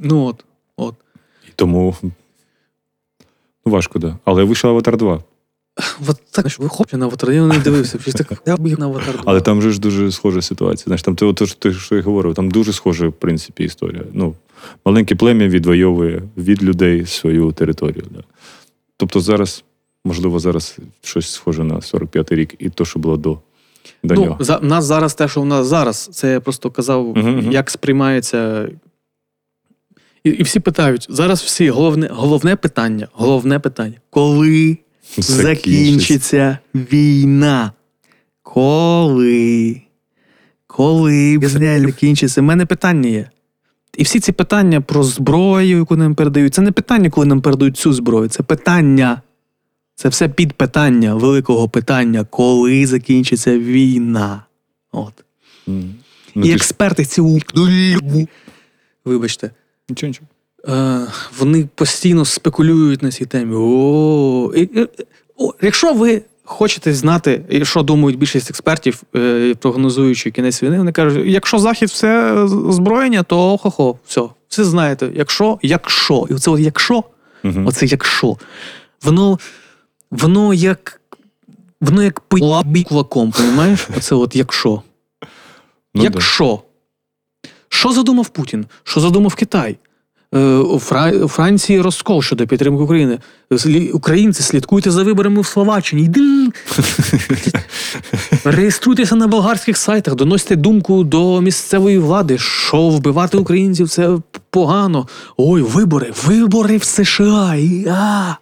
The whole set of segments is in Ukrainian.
Ну от, от. І тому ну, важко, да. Але вийшов Аватар 2. От так, що ви хопі на аватар, я не дивився. Щось так, я б на аватар. два. Але там же ж дуже схожа ситуація. Знаєш, там те, те, що я говорив, там дуже схожа, в принципі, історія. Ну, маленьке плем'я відвоює від людей свою територію. Да. Тобто зараз, можливо, зараз щось схоже на 45-й рік і то, що було до, до ну, нього. за, нас зараз те, що в нас зараз, це я просто казав, мгм. як сприймається. І, і всі питають: зараз всі головне, головне питання, головне питання. Коли закінчиться війна? Коли? Коли Ізраїль закінчиться? У мене питання є. І всі ці питання про зброю, яку нам передають, це не питання, коли нам передають цю зброю, це питання. Це все підпитання великого питання, коли закінчиться війна. От. Ну, І ти експерти ці. Вибачте. Нічого, нічого. Е, вони постійно спекулюють на цій темі. О, і, і, о, якщо ви хочете знати, що думають більшість експертів, е, прогнозуючи кінець війни, вони кажуть: якщо Захід все озброєння, то хо-хо, все, все знаєте. Якщо, якщо, і оце от якщо, Мгм. оце якщо, воно, воно як. Воно як пила кулаком, розумієш? Оце от якщо. Ну, да. Що задумав Путін? Що задумав Китай? Е, у, Франції розкол щодо підтримки України. Українці, слідкуйте за виборами в Словаччині. Йди. Реєструйтеся на болгарських сайтах, доносьте думку до місцевої влади, що вбивати українців це погано. Ой, вибори, вибори в США. А.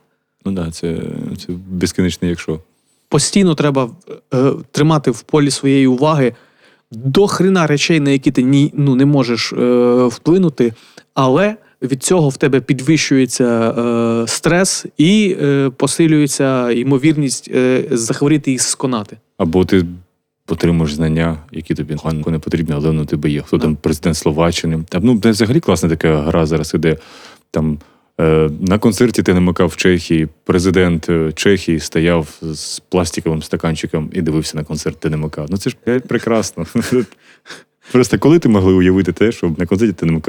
Ну да, це, це безкінечне, якщо. Постійно треба е, тримати в полі своєї уваги до хрена речей, на які ти ні, ну, не можеш е, вплинути, але від цього в тебе підвищується е, стрес і е, посилюється ймовірність е, захворіти і сконати. Або ти отримуєш знання, які тобі не потрібні, але воно у тебе є. Хто там президент Словаччини. Там, ну, взагалі класна така гра зараз іде. Там на концерті ТНМК в Чехії президент е, Чехії стояв з пластиковим стаканчиком і дивився на концерт ТНМК. Ну це ж е, прекрасно. Просто коли ти могли уявити те, що на концерті ТНМК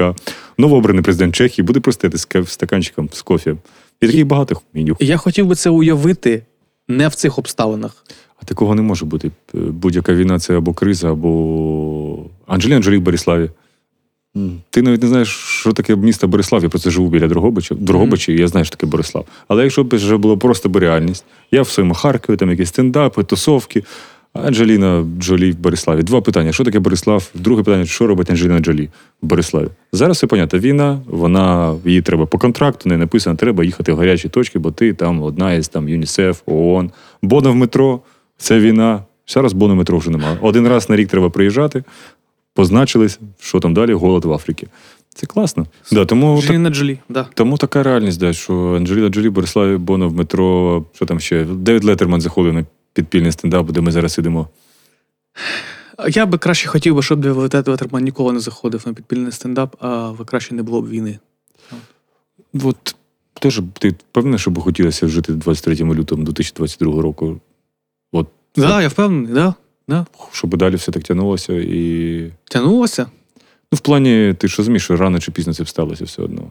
новообраний президент Чехії буде просто стояти з стаканчиком з кофе. І таких багато меню. Я хотів би це уявити не в цих обставинах. А такого не може бути. Е, Будь-яка війна це або криза, або Анджеліна Джолі в Бориславі. Ти навіть не знаєш, що таке місто Борислав. Я просто живу біля Дрогобича. Дрогобичі, і я знаю, що таке Борислав. Але якщо б вже було просто б реальність, я в своєму Харкові, там якісь стендапи, тусовки. Анджеліна Джолі в Бориславі. Два питання: що таке Борислав? Друге питання, що робить Анджеліна Джолі в Бориславі? Зараз все понятно. Війна, вона їй треба по контракту, не написано, треба їхати в гарячі точки, бо ти там одна із там ЮНІСЕФ, ООН. Бона в метро це війна. Зараз бону метро вже немає. Один раз на рік треба приїжджати, позначились, що там далі, голод в Африці. Це класно. Да, тому, так, Джолі, да. тому така реальність, да, що Анджеліна Джолі, Бориславі, Боно в метро, що там ще? Девід Леттерман заходив на підпільний стендап, де ми зараз сидимо. Я би краще хотів би, щоб Девід Ветерман ніколи не заходив на підпільний стендап, а краще не було б війни. От теж ти впевнений, що б хотілося жити 23 лютого 2022 року, Так, да, я впевнений, да. Да. щоб далі все так тягнулося. І Тягнулося. ну, в плані, ти ж розумієш, що рано чи пізно це б сталося все одно.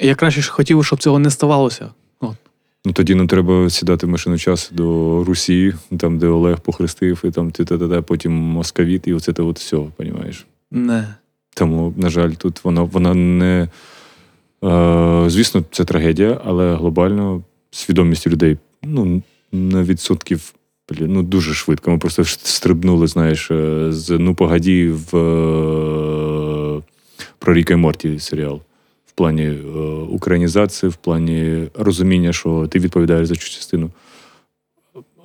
Я краще ж хотів, щоб цього не ставалося. От. Ну тоді нам треба сідати в машину часу до Русі, там, де Олег похрестив, і там ти та та потім московіт, і оце те от все, розумієш? Не. Тому, на жаль, тут воно, вона не. Е, звісно, це трагедія, але глобально свідомість людей ну, на відсотків ну, дуже швидко. Ми просто стрибнули, знаєш, е, з ну погоді в е, про Ріка і Морті серіал. В плані е, українізації, в плані розуміння, що ти відповідаєш за цю частину.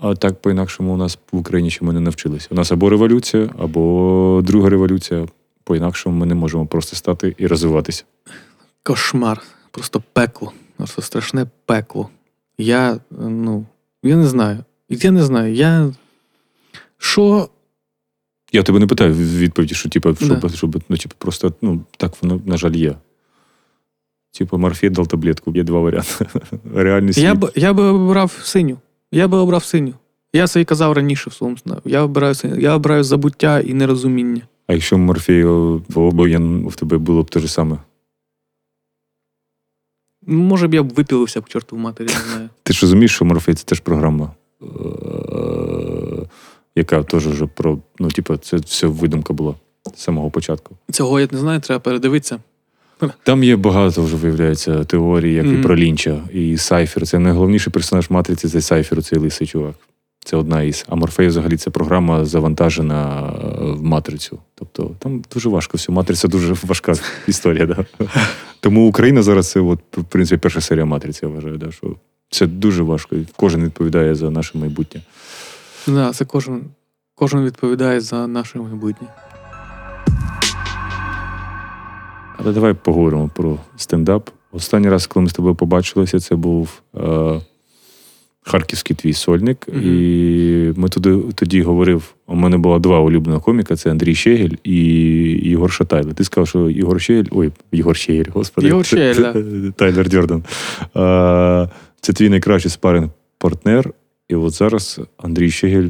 А так по-інакшому у нас в Україні ще ми не навчилися. У нас або революція, або друга революція. По-інакшому ми не можемо просто стати і розвиватися. Кошмар. Просто пекло. Просто страшне пекло. Я, ну, я не знаю. Я не знаю. Я. Що. Я тебе не питаю в відповіді, що типу, щоб, Да. щоб ну, типу, просто ну, так воно, на жаль, є. Типу, морфій дав таблетку, є два варіанти. Реальний світ. Я б, я би обрав синю. Я би обрав синю. Я це і казав раніше в своєму сну. Я обираю синю. Я обираю забуття і нерозуміння. А якщо морфію в обоєн в тебе було б те ж саме? Може б я б випілився к чорту в матері, не знаю. Ти ж розумієш, що Морфей це теж програма, яка теж вже про. Ну, типу, це все видумка була з самого початку. Цього я не знаю, треба передивитися. Там є багато вже виявляється теорій, як і про Лінча, і Сайфер. Це найголовніший персонаж матриці це Сайфер, цей лисий чувак. Це одна із. А Морфей взагалі це програма завантажена е, в матрицю. Тобто там дуже важко все. Матриця дуже важка історія. Да? Тому Україна зараз це, от, в принципі, перша серія матриці, я вважаю, да, що це дуже важко. Кожен відповідає за наше майбутнє. Да, це кожен, кожен відповідає за наше майбутнє. Але давай поговоримо про стендап. Останній раз, коли ми з тобою побачилися, це був е, харківський твій сольник. Мгм. І ми туди, тоді говорив: у мене було два улюблених коміка: це Андрій Щегель і Ігор Шатайло. Ти сказав, що Ігор Щегель, ой, Ігор Щегель, господи. Ігор Щегель, да. Тайлер Дьордан. Е, це твій найкращий спаринг партнер. І от зараз Андрій Щегель,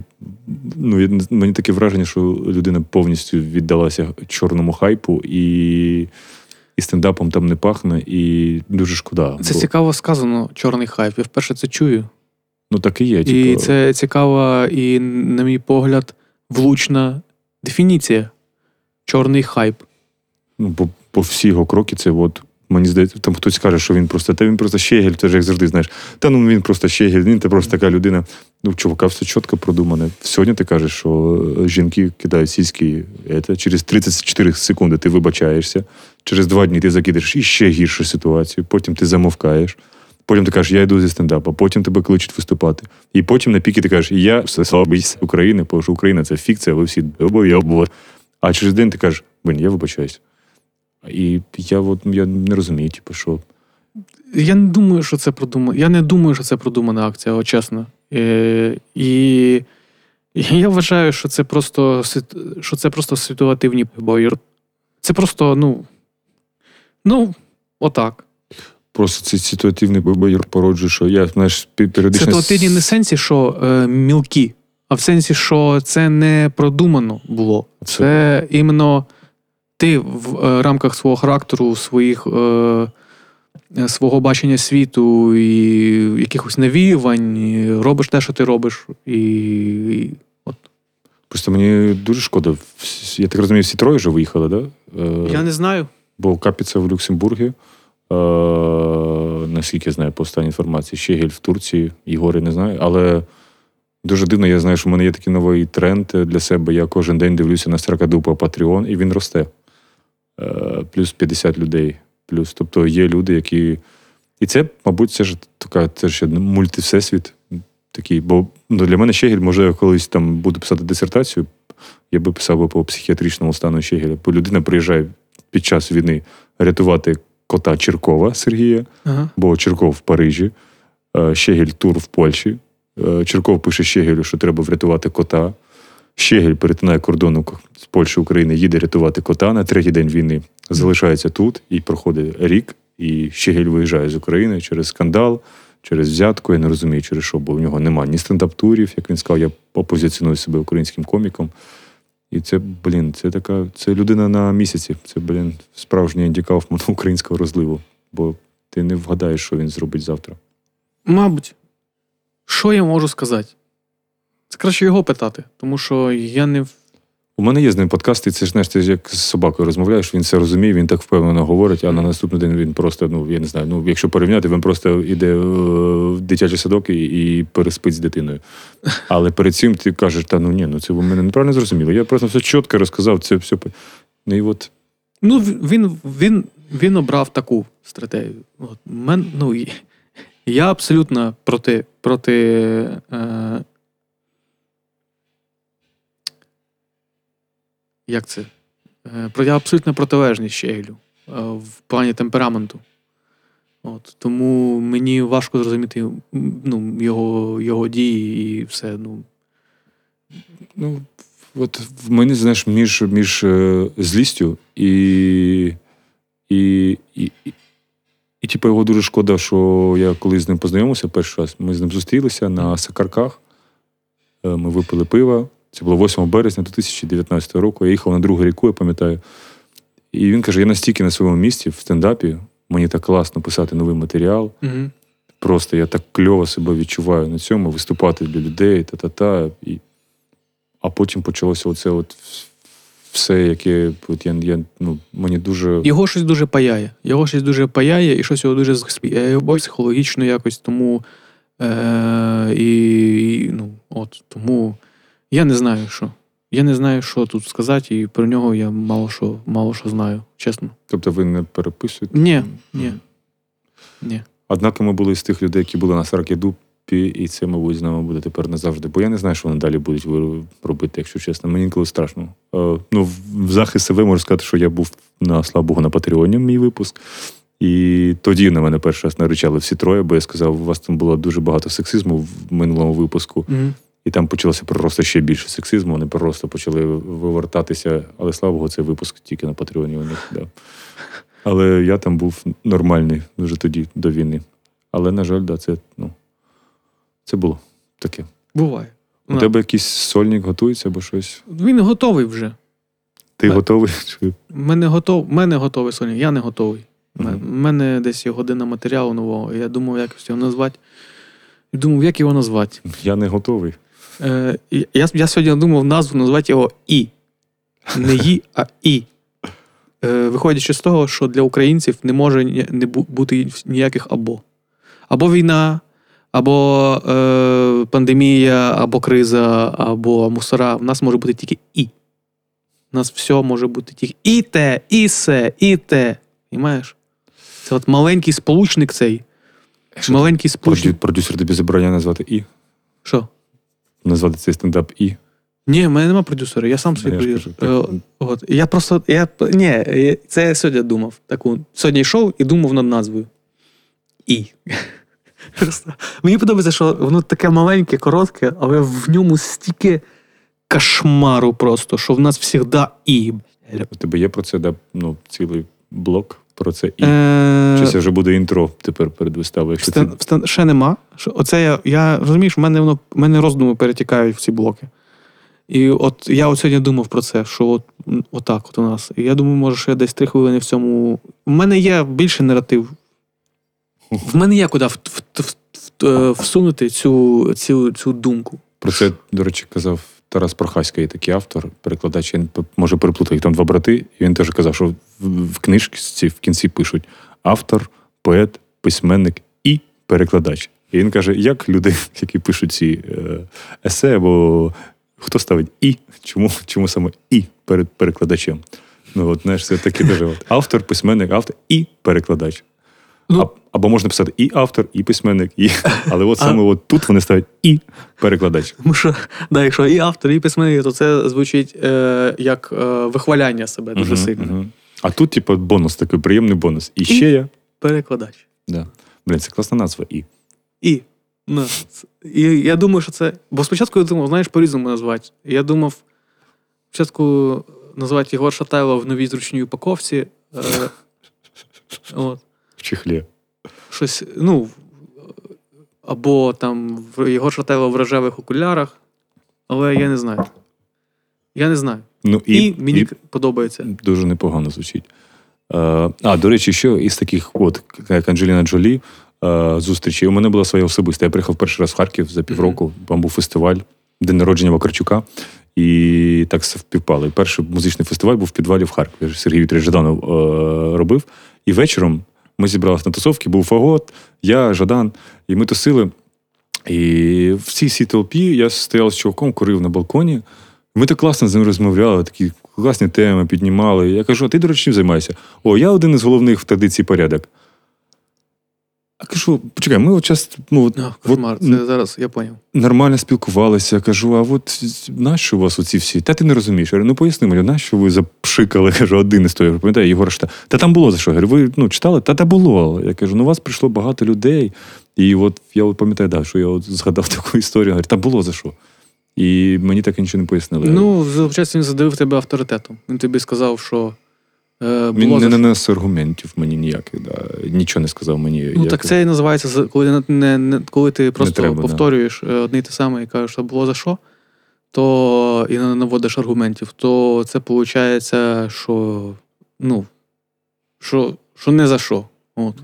ну, мені таке враження, що людина повністю віддалася чорному хайпу і, і стендапом там не пахне, і дуже шкода. Це бо- цікаво сказано, чорний хайп. Я вперше це чую. Ну так і є. І типу, це цікава і, на мій погляд, влучна дефініція. Чорний хайп. ну, бо, бо всі його кроки, це от. Мені здається, там хтось каже, що він просто та він просто щегель, ти ж як завжди знаєш. Та ну він просто щегель, він це просто така людина. Ну, чувака все чітко продумане. Сьогодні ти кажеш, що е, жінки кидають сільські, це, через 34 секунди ти вибачаєшся, через два дні ти закидаєш іще гіршу ситуацію, потім ти замовкаєш. Потім ти кажеш, я йду зі стендапа, потім тебе кличуть виступати. І потім на піки ти кажеш, я все слабий з України, тому що Україна це фікція, ви всі обов'язково. А через день ти кажеш, блін, я вибачаюсь. І я от я не розумію, типу, що Я не думаю, що це продумано. Я не думаю, що це продумана акція, от чесно. Е, і я вважаю, що це просто що це просто ситуативні бої. Це просто, ну. Ну, отак. просто цей ситуативний бойор породжує, що я знаєш, періодично. Ситуативні не в сенсі, що е, мілкі, а в сенсі, що це не продумано було. Це іменно ти в е, рамках свого характеру, своїх, е, е, свого бачення світу і якихось навіювань робиш те, що ти робиш. І, і от. Просто мені дуже шкода. Я так розумію, всі троє вже виїхали, да? Е, Я не знаю. Бо Капіца в Люксембургі, наскільки я знаю по останній інформації, Щегель в Турції, Ігори не знаю. Але дуже дивно, я знаю, що в мене є такий новий тренд для себе. Я кожен день дивлюся на Стракадупа Patreon, і він росте. Е, плюс 50 людей. Плюс, тобто є люди, які. І це, мабуть, це ж така це ж мультивсесвіт такий. Бо ну, для мене Щегель, може, я колись там буду писати дисертацію, я би писав би по психіатричному стану Щегеля. Бо людина приїжджає під час війни рятувати кота Черкова Сергія, Ага. бо Черков в Парижі, е, Щегель тур в Польщі. Е, Черков пише Щегелю, що треба врятувати кота. Щегель перетинає кордону з Польщі України, їде рятувати кота на третій день війни. Залишається тут і проходить рік. І Щегель виїжджає з України через скандал, через взятку. Я не розумію, через що, бо в нього немає ні стендап-турів, як він сказав, я опозиціоную себе українським коміком. І це, блін, це така, це людина на місяці. Це, блін, справжній індікав українського розливу. Бо ти не вгадаєш, що він зробить завтра. Мабуть, що я можу сказати? Це краще його питати, тому що я не. У мене є з ним подкаст, і це ж знаєш, ти ж як з собакою розмовляєш, він все розуміє, він так впевнено говорить, а на наступний день він просто, ну я не знаю, ну якщо порівняти, він просто йде е, в дитячий садок і, і переспить з дитиною. Але перед цим ти кажеш, та ну ні, ну це ви мене неправильно зрозуміли. Я просто все чітко розказав, це все. Ну і от Ну, він, він, він обрав таку стратегію. От, мен, ну, я абсолютно проти. проти е, як це? Е, я абсолютно протилежний Щегелю е, в плані темпераменту. От, тому мені важко зрозуміти ну, його, його дії і все. Ну, Ну, от в мене, знаєш, між, між е, злістю і. І, і, і, і типу, його дуже шкода, що я коли з ним познайомився перший раз, ми з ним зустрілися на Сакарках. Ми випили пива. Це було 8 березня 2019 року. Я їхав на другу ріку, я пам'ятаю. І він каже: я настільки на своєму місці в стендапі, Мені так класно писати новий матеріал. Угу. Просто я так кльово себе відчуваю на цьому, виступати для людей, та-та-та. І... А потім почалося оце от все, яке от я, я, ну, мені дуже. Його щось дуже паяє. Його щось дуже паяє, і щось його дуже психологічно якось. Тому е, і, і, ну, от, тому я не знаю, що. Я не знаю, що тут сказати, і про нього я мало що, мало що знаю, чесно. Тобто ви не переписуєте? Ні, ні. Ні. Однак ми були з тих людей, які були на Саркідупі, і це, мабуть, з нами буде тепер назавжди. Бо я не знаю, що вони далі будуть робити, якщо чесно. Мені інколи страшно. Е, ну, в захист себе можу сказати, що я був на слава Богу на Патреоні, мій випуск. І тоді на мене перший раз наричали всі троє, бо я сказав, у вас там було дуже багато сексизму в минулому випуску. Угу. І там почалося просто ще більше сексизму. Вони просто почали вивертатися. Але слава Богу, цей випуск тільки на Патреоні у них. Да. Але я там був нормальний вже тоді, до війни. Але, на жаль, да, це, ну, це було таке. Буває. У На. тебе якийсь сольник готується або щось? Він готовий вже. Ти Так. готовий? Чи- Мене готов, мене готовий Соня, я не готовий. У Мгм. мене десь є година матеріалу нового. і Я думав, як його назвати. І думав, як його назвати. Я не готовий. Е, я, я сьогодні думав назву назвати його І. Не Ї, а І. Е, виходячи з того, що для українців не може не бути ніяких або. Або війна, або е, пандемія, або криза, або мусора. У нас може бути тільки І. У нас все може бути тільки і те, і се, і те. Понимаєш? Це от маленький сполучник цей. Маленький сполучник. Продюсер тобі забороняє назвати І. Що? Назвати цей стендап І. Ні, в мене нема продюсера, я сам собі Я продюсер. кажу. От. Я просто. Я, ні, це я сьогодні думав. Таку, сьогодні йшов і думав над назвою. І. Просто. Мені подобається, що воно таке маленьке, коротке, але в ньому стільки кошмару просто, що в нас завжди і. У тебе є про це да, ну, цілий блок про це І. Е, Чи це вже буде інтро тепер перед виставою? Якщо це... Встан, встан, ще нема. Оце я, я розумієш, в мене воно в мене роздуми перетікають в ці блоки. І от я от сьогодні думав про це, що от, отак от у нас. І я думаю, може, ще десь три хвилини в цьому. У мене є більше наратив. В мене є куди в, в, в, в- е, всунути цю, цю, цю думку. Про це, до речі, казав Тарас Прохаська, є такий автор, перекладач, він може переплутати, їх там два брати, і він теж казав, що в, в книжці в кінці пишуть автор, поет, письменник і перекладач. І він каже, як люди, які пишуть ці е, есе, або хто ставить і, чому, чому саме і перед перекладачем? Ну, от, знаєш, це таке дуже. Автор, письменник, автор і перекладач. Ну, А- або можна писати і автор, і письменник, і. Але от А- саме от тут вони ставлять і перекладач. Тому що, да, якщо і автор, і письменник, то це звучить е, як е, вихваляння себе дуже Мгм, сильно. мгм. А тут, типу, бонус, такий приємний бонус. І ще я. Перекладач. Да. Блін, це класна назва і. І. Ну, і я думаю, що це. Бо спочатку я думав, знаєш, по-різному назвати. Я думав, спочатку назвати Єгор Шатайло в новій зручній упаковці. Е, от, чехлі. щось, ну, або там в- Єгор Шатайло в рожевих окулярах. Але я не знаю. Я не знаю. Ну, І, і, мені і подобається. дуже непогано звучить. Е, а, до речі, що із таких, от, як Анджеліна Джолі, е, зустрічей. У мене була своя особиста. Я приїхав перший раз в Харків за півроку. Там був фестиваль, день народження Вакарчука. І так все впівпало. І перший музичний фестиваль був в підвалі в Харкові. Сергій Вікторович Жаданов е, робив. І вечором ми зібралися на тусовки, був фагот, я, Жадан, і ми тусили. І в цій цій толпі я стояв з чуваком, курив на балконі. Ми так класно з ним розмовляли, такі класні теми піднімали. Я кажу, а ти, до речі, чим займаєшся? О, я один із головних в традиції порядок. А кажу, почекай, ми от час ну, от, Ну, от, це зараз я поняв. нормально спілкувалися. Кажу, а от нащо у вас оці всі? Та ти не розумієш. Я говорю, ну поясни мені, нащо ви запшикали? Кажу, один із того. Пам'ятаю, Єгор Шта. Та там було за що. Я говорю, ви ну, читали? Та та було. Я кажу, ну у вас прийшло багато людей. І от я от пам'ятаю, да, що я от згадав таку історію. Говорю, та було за що. І мені так і нічого не пояснили. Ну, виходить, він задавив тебе авторитетом. Він тобі сказав, що. Е, він не нанес аргументів мені ніяких. Да. Нічого не сказав мені. Ну, як- так це і називається, коли, не, не, не, коли ти просто треба, повторюєш е, одне й те саме і кажеш, що було за що, то і не наводиш аргументів, то це виходить, що, ну, що, що не за що. От.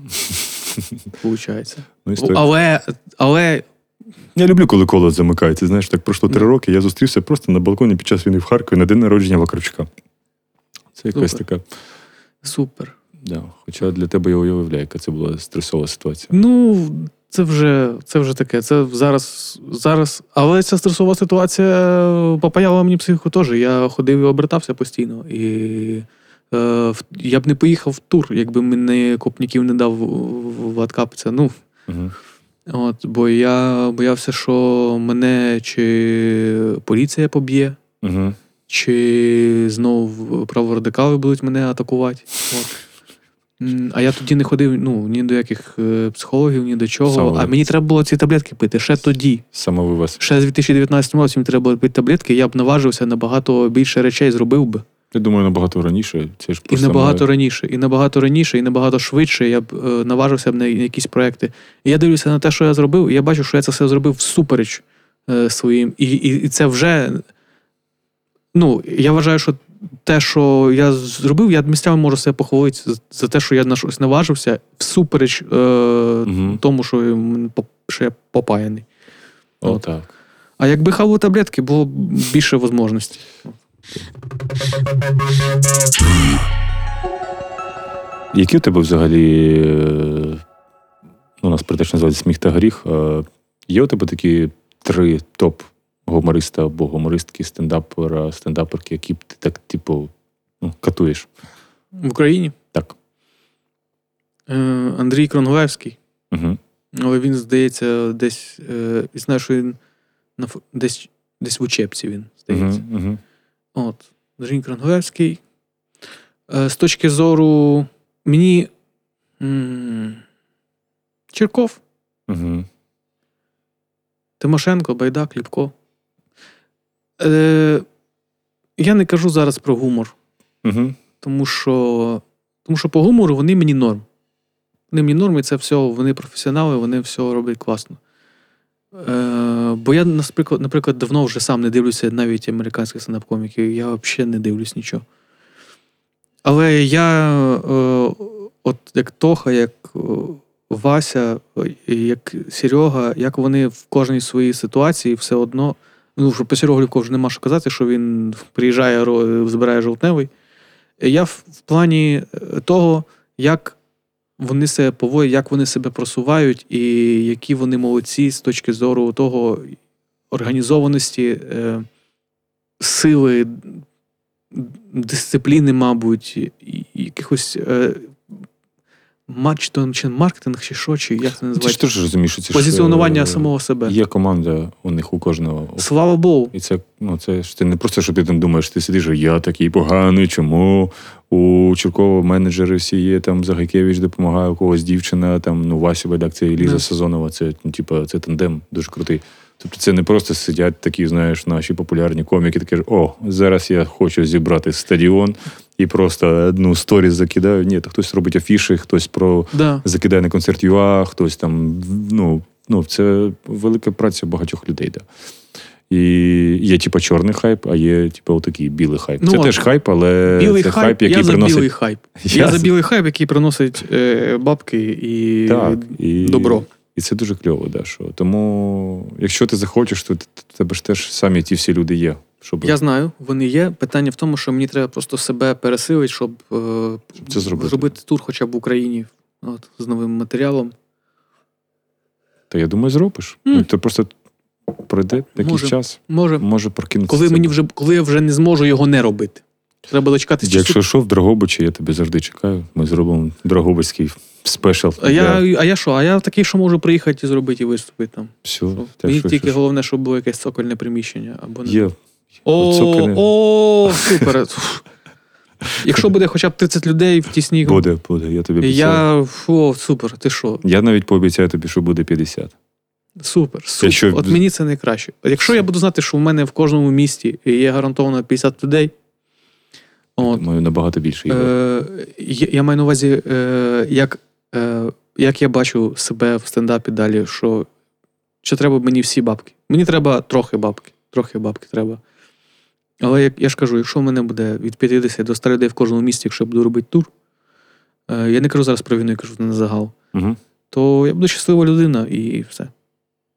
Получається. Ну. Але, але Я люблю, коли коло замикається. Знаєш, так пройшло три роки. Я зустрівся просто на балконі під час війни в Харкові на день народження Вакарчука. Це якась Супер. така. супер. Да. Хоча для тебе я уявляю, яка це була стресова ситуація. Ну, це вже, це вже таке. Це зараз, зараз. Але ця стресова ситуація попаяла мені психіку теж. Я ходив і обертався постійно. І е, я б не поїхав в тур, якби мене Копніків не дав в- в Ну, Угу. от, бо я боявся, що мене чи поліція поб'є, Угу. Чи знову праворадикали будуть мене атакувати. От. А я тоді не ходив ну, ні до яких е, психологів, ні до чого. Саме. А мені треба було ці таблетки пити ще тоді. Самовивез. Ще з 2019 році мені треба було пити таблетки, я б наважився набагато більше речей зробив би. Я думаю, набагато раніше. Це ж І набагато саме- раніше, і набагато раніше, і набагато швидше я б е, наважився б на якісь проекти. І я дивлюся на те, що я зробив, і я бачу, що я це все зробив всупереч е, своїм. І, і, і це вже. Ну, я вважаю, що те, що я зробив, я місцями можу себе похвалити за, те, що я на щось наважився, всупереч е, Мгм. тому, що, що я попаяний. О, От. так. А якби хавали таблетки, було б більше можливостей. Які у тебе взагалі. е, Ну, у нас передача називається сміх та гріх. Е, Є у тебе такі три топ гумориста або гумористки, стендапера, стендаперки, які ти так, типу, ну, катуєш. В Україні Так. е, Андрій Кронголевський. Угу. Але він, здається, десь. Е, і знаю, що він на, десь, десь в учебці він, здається. Угу. Угу. От. Андрій Кранговецький. Е, з точки зору мені. м, Черков, Угу. Тимошенко, Байдак, Ліпко. Е, я не кажу зараз про гумор, Угу. тому що, тому що по гумору вони мені норм. Вони мені норм, і це все, вони професіонали, вони все роблять класно. Е, бо я, наприклад, наприклад, давно вже сам не дивлюся навіть американських стендап-коміків, я взагалі не дивлюсь нічого. Але я, е, от як Тоха, як е, Вася, е, як Серега, як вони в кожній своїй ситуації все одно. Ну, вже по Сереглівку вже нема що казати, що він приїжджає, збирає жовтневий. Я в, плані е, того, як вони себе поводять, як вони себе просувають, і які вони молодці з точки зору того організованості, е, сили, дисципліни, мабуть, якихось. Е, матч, то чи маркетинг, чи що, чи як це Ти ж називається? теж розумієш, що це Позиціонування е, самого себе. Є команда у них у кожного. Слава Богу. І це, ну, це ж ти не просто, що ти там думаєш, ти сидиш, я такий поганий, чому у Чуркова менеджери всі є, там Загайкевич допомагає, у когось дівчина, там, ну, Вася Байдак, це і Ліза Да. Сазонова, це, ну, типу, це тандем дуже крутий. Тобто це не просто сидять такі, знаєш, наші популярні коміки, такі, о, зараз я хочу зібрати стадіон і просто одну сторіс закидаю. Ні, то хтось робить афіші, хтось про Да. закидає на концерт ЮА, хтось там. Ну, ну це велика праця багатьох людей. Да. І є, типа, чорний хайп, а є, типа, отакий білий хайп. Ну, це теж хайп, але Білий це хайп, хайп, який я за білий хайп. Я Я, за за- білий хайп, який приносить е, бабки і Так, і... добро. І це дуже кльово, да, що. Тому, якщо ти захочеш, то тебе ж теж самі ті всі люди є. Щоб Я знаю, вони є. Питання в тому, що мені треба просто себе пересилити, щоб, е, це зробити. зробити тур хоча б в Україні от, з новим матеріалом. Та я думаю, зробиш. М. Ну, то просто пройде якийсь Може. час, Може, може прокинутися. коли мені вже коли я вже не зможу його не робити. Треба дочекатися. Якщо що, в Драгобичі, я тебе завжди чекаю. Ми зробимо Драгобицький спешл. А я, а я що? А я такий, що можу приїхати і зробити і виступити там. Все, так, Мені що, тільки що, головне, щоб було якесь цокольне приміщення. Або не Є. О, о, супер. Якщо буде хоча б 30 людей в тісній Буде, буде, я тобі обіцяю. Я о, супер, ти що? Я навіть пообіцяю тобі, що буде 50. Супер, супер. Якщо- От мені це найкраще. Якщо я буду знати, що в мене в кожному місті є гарантовано 50 людей. От, Думаю, набагато більше. Ігор. е, я, я маю на увазі, е, як, е, як я бачу себе в стендапі далі, що, що треба мені всі бабки. Мені треба трохи бабки. Трохи бабки треба. Але як я ж кажу, якщо в мене буде від 50 до 100 людей в кожному місті, якщо я буду робити тур, е, я не кажу зараз про війну, я кажу на загал, Угу. то я буду щаслива людина і все.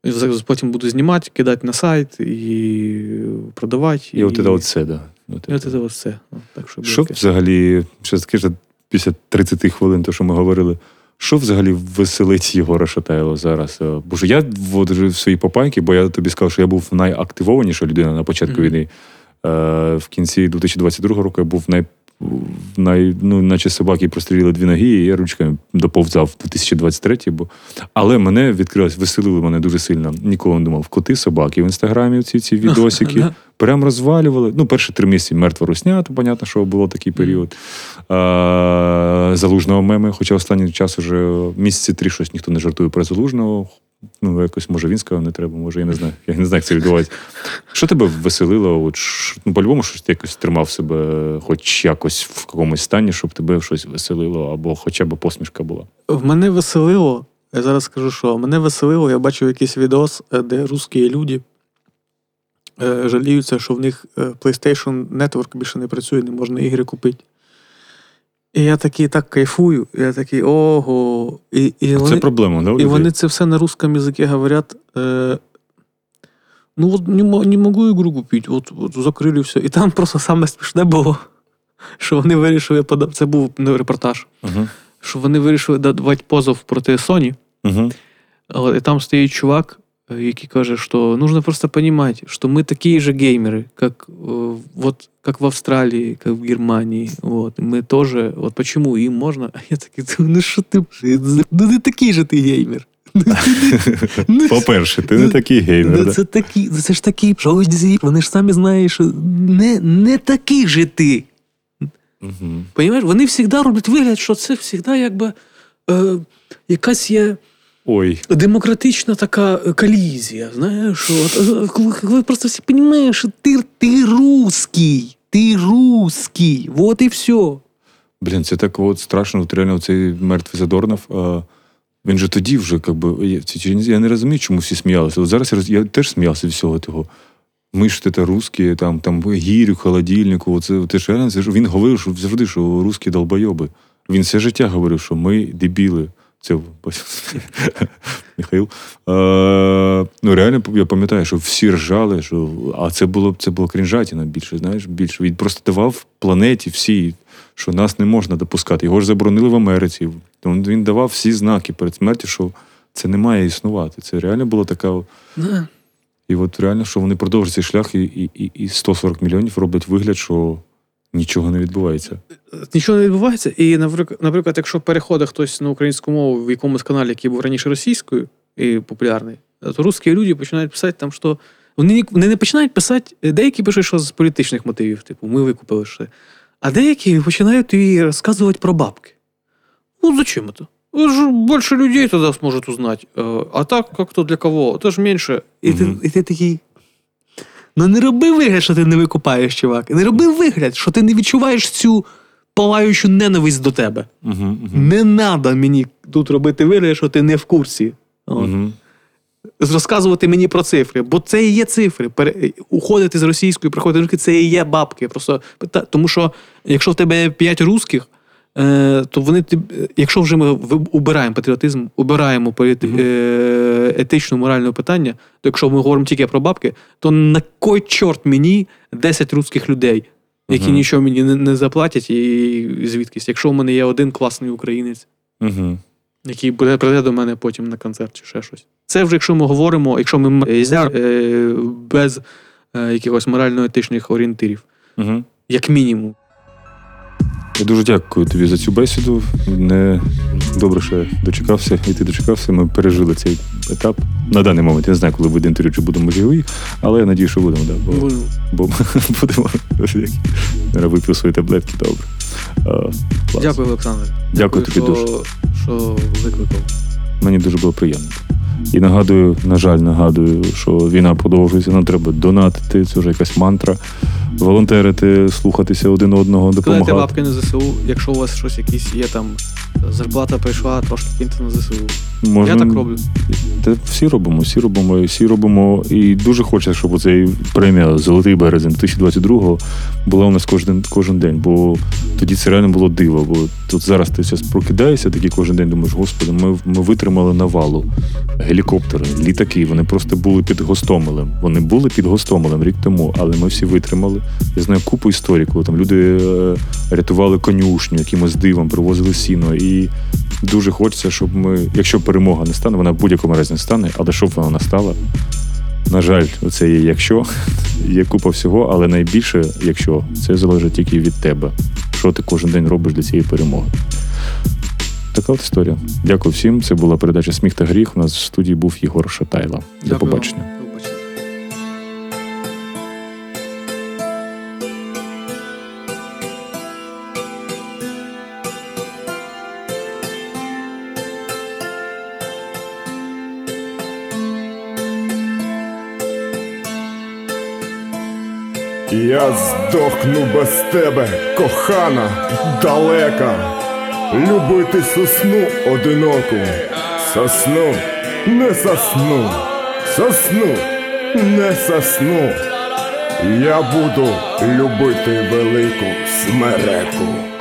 І Потім буду знімати, кидати на сайт і продавати. І от це все, да. От І от це. це от все. Ну, Так, що Що буде. взагалі, ще ж після 30 хвилин, то що ми говорили, що взагалі веселить Єгора Шатайло зараз? Е, Бо ж я в своїй попайки, бо я тобі сказав, що я був найактивованіша людина на початку Мгм. війни. Е, в кінці 2022 року я був най, най, ну, наче собаки прострілили дві ноги, і я ручками доповзав в 2023 бо Але мене відкрилось, веселили мене дуже сильно. Ніколи не думав. Коти собаки в інстаграмі ці, ці відосики. Прям розвалювали. Ну, перші три місяці мертва русня, то понятно, що було такий період. А, залужного меми, хоча останній час уже місяці три щось ніхто не жартує про залужного. Ну, якось, може, він сказав, не треба, може, я не знаю. Я не знаю, як це відбувається. Що тебе веселило? От, ну, по-любому, щось ти якось тримав себе, хоч якось в якомусь стані, щоб тебе щось веселило, або хоча б посмішка була. В мене веселило, я зараз скажу, що мене веселило, я бачив якийсь відос, е, де русські люди е, жаліються, що в них е, PlayStation Network більше не працює, не можна ігри купити. І я такий так кайфую, я такий ого. І, і, Це вони, проблема, да? у і людей? вони це все на русском язикі говорять. Е, ну, от не, не можу ігру купити, от, от закрили все. І там просто саме смішне було, що вони вирішили подав. Це був ну, репортаж Угу. що вони вирішили давати позов проти Sony. Угу. Але там стоїть чувак, який каже, що нужно просто понимать, что мы такие же геймеры, как, э, вот, как в Австралии, как в Германии. Вот. Мы тоже, вот почему им можно? А я такий, ну що ти, ну не такий же ти геймер. Ну, ти не- ну, По-перше, ти не такий геймер. Ну, да? це такі, це ж такі, що ось ці, вони ж самі знають, що не, не такий же ти. Мгм. Понимаєш, вони завжди роблять вигляд, що це завжди якби е, якась є Ой, демократична така е, колізія. Знаєш, от, е, коли, коли просто всі розумієш, що ти, ти русський, ти русський, от і все. Блін, це так от страшно, от реально цей мертвий Задорнов. А, він же тоді вже, як би, я, не розумію, чому всі сміялися. От зараз я, роз- я теж сміявся від всього того. Ми ж це русські, там, там гірю, холодильнику. Оце, це ж реально, це ж він говорив, що завжди, що русські долбойоби. Він все життя говорив, що ми дебіли. Це Михаїл. Е, ну, реально, я пам'ятаю, що всі ржали, що, а це було, це було крінжатіна більше, знаєш, більше. Він просто давав планеті всій, що нас не можна допускати. Його ж заборонили в Америці. Він, він давав всі знаки перед смертю, що це не має існувати. Це реально було така. І от реально, що вони продовжують цей шлях, і, і, і- і 140 мільйонів роблять вигляд, що нічого не відбувається. Нічого не відбувається. І, наприклад, наприклад, якщо переходить хтось на українську мову в якомусь каналі, який був раніше російською і популярний, то русські люди починають писати там, що вони, ні- вони не починають писати, деякі пишуть, що з політичних мотивів, типу, ми викупили ще. А деякі починають і розказувати про бабки. Ну, зачем это? Ж Больше людей тогда сможет узнать. Э, А так, как-то для кого? Это ж меньше. І, Мгм. ти, і ти такий. Ну не роби вигляд, що ти не викупаєш, чувак. Не роби вигляд, що ти не відчуваєш цю палаючу ненависть до тебе. Угу, угу. Не треба мені тут робити вигляд, що ти не в курсі. От. Угу. Розказувати мені про цифри, бо це і є цифри. Пере... Уходити з російської, приходити це і є бабки. Просто тому що якщо в тебе 5 русських, то вони тиб- якщо вже ми убираємо патріотизм, убираємо. Е, етичну моральне питання, то якщо ми говоримо тільки про бабки, то на кой чорт мені 10 русських людей, які Мгм. нічого мені не, заплатять, і звідкись, якщо в мене є один класний українець Угу. який буде прийде до мене потім на концерт чи ще щось. Це вже якщо ми говоримо, якщо ми е, без е, якихось морально-етичних орієнтирів, Угу. як мінімум. Я дуже дякую тобі за цю бесіду. Не добре, що дочекався, і ти дочекався. Ми пережили цей етап. На даний момент я не знаю, коли вийде інтерв'ю, чи будемо живі, але я надію, що будемо. Да, бо, бо ми будемо Зараз вип'ю свої таблетки, добре. А. Дякую, Олександр. Дякую тобі що, дуже. що викликав. Мені дуже було приємно. І нагадую, на жаль, нагадую, що війна продовжується, нам треба донатити, це вже якась мантра. волонтерити, слухатися один одного, Складайте допомагати. бабки на ЗСУ, якщо у вас щось якісь є там, зарплата прийшла, трошки киньте на ЗСУ. Можна... Я так роблю. Та всі робимо, всі робимо, всі робимо. І дуже хочеться, щоб оцей премія Золотий березень 2022 була у нас кожен, кожен день. Бо тоді це реально було диво. Бо тут зараз ти зараз прокидаєшся такий кожен день, думаєш, господи, ми, ми витримали навалу. Гелікоптери, літаки, вони просто були під Гостомелем. Вони були під Гостомелем рік тому, але ми всі витримали. Я знаю купу історій, коли там люди е, рятували конюшню, якимось дивом, привозили сіно. І дуже хочеться, щоб ми, якщо перемога не стане, вона в будь-якому разі не стане, але щоб вона настала. На жаль, це є якщо, є купа всього, але найбільше, якщо це залежить тільки від тебе, що ти кожен день робиш для цієї перемоги. Така от історія. Дякую всім. Це була передача Сміх та гріх. У нас в студії був Єгор Шатайла. До Дякую побачення. Я здохну без тебе, кохана, далека, любити сосну одиноку, сосну, не сосну, сосну, не сосну. Я буду любити велику смереку.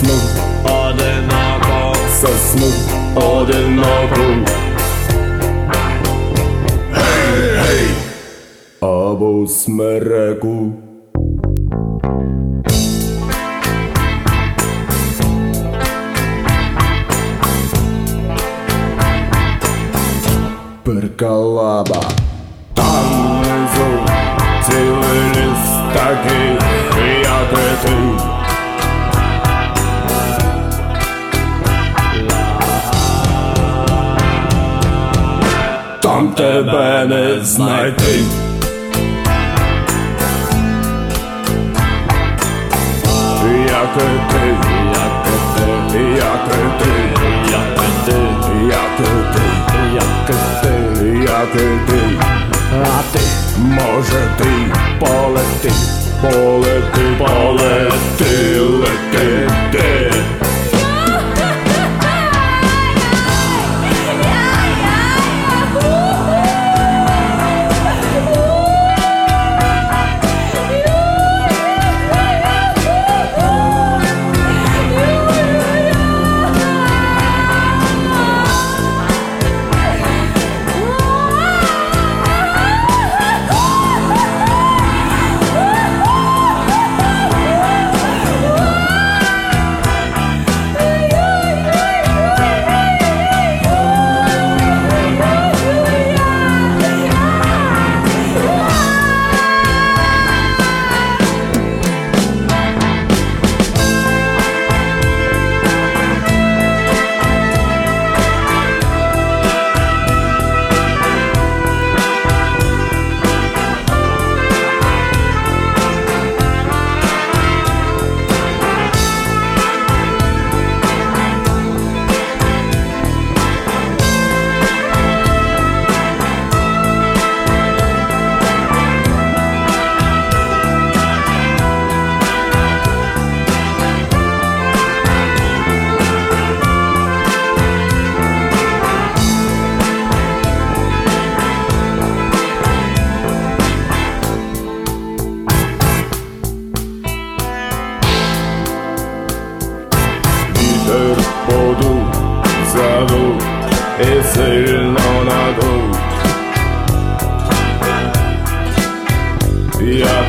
Сосну одинако, сосну одинако. Гей, гей, або смереку. Перкалаба. Там тебе не знайти. Як і ти, як і ти, як і ти, як і ти, як і ти, як і ти, як і ти. А ти, може ти полети, полети, полети, лети, ти.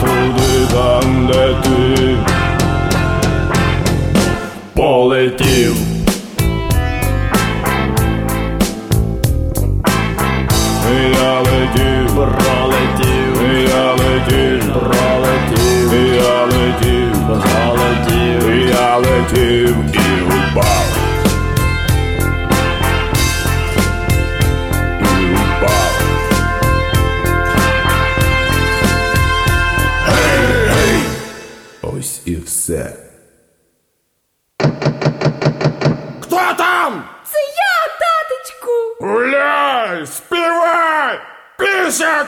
туди, там, де ти полетів. Я летів, пролетів.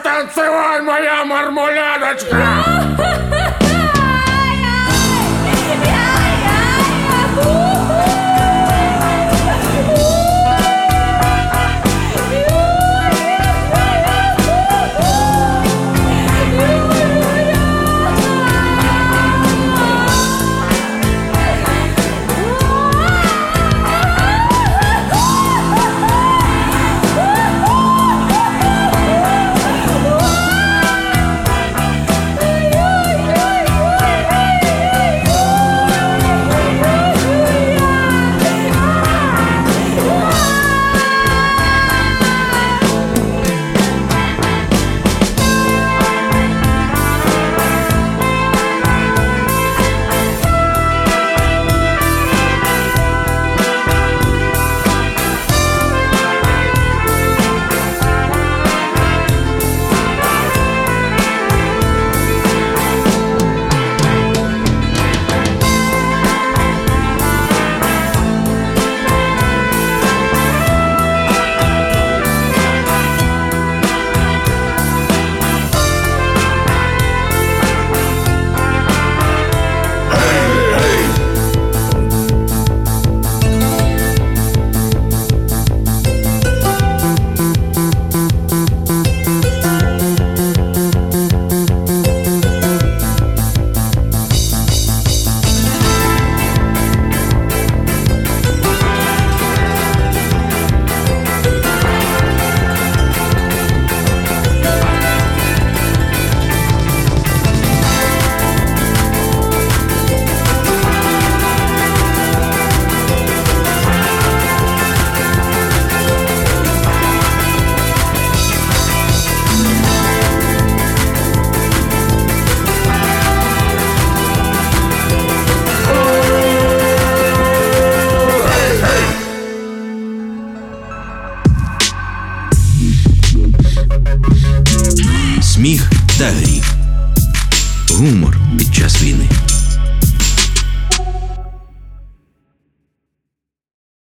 танцевай, моя мармуляночка!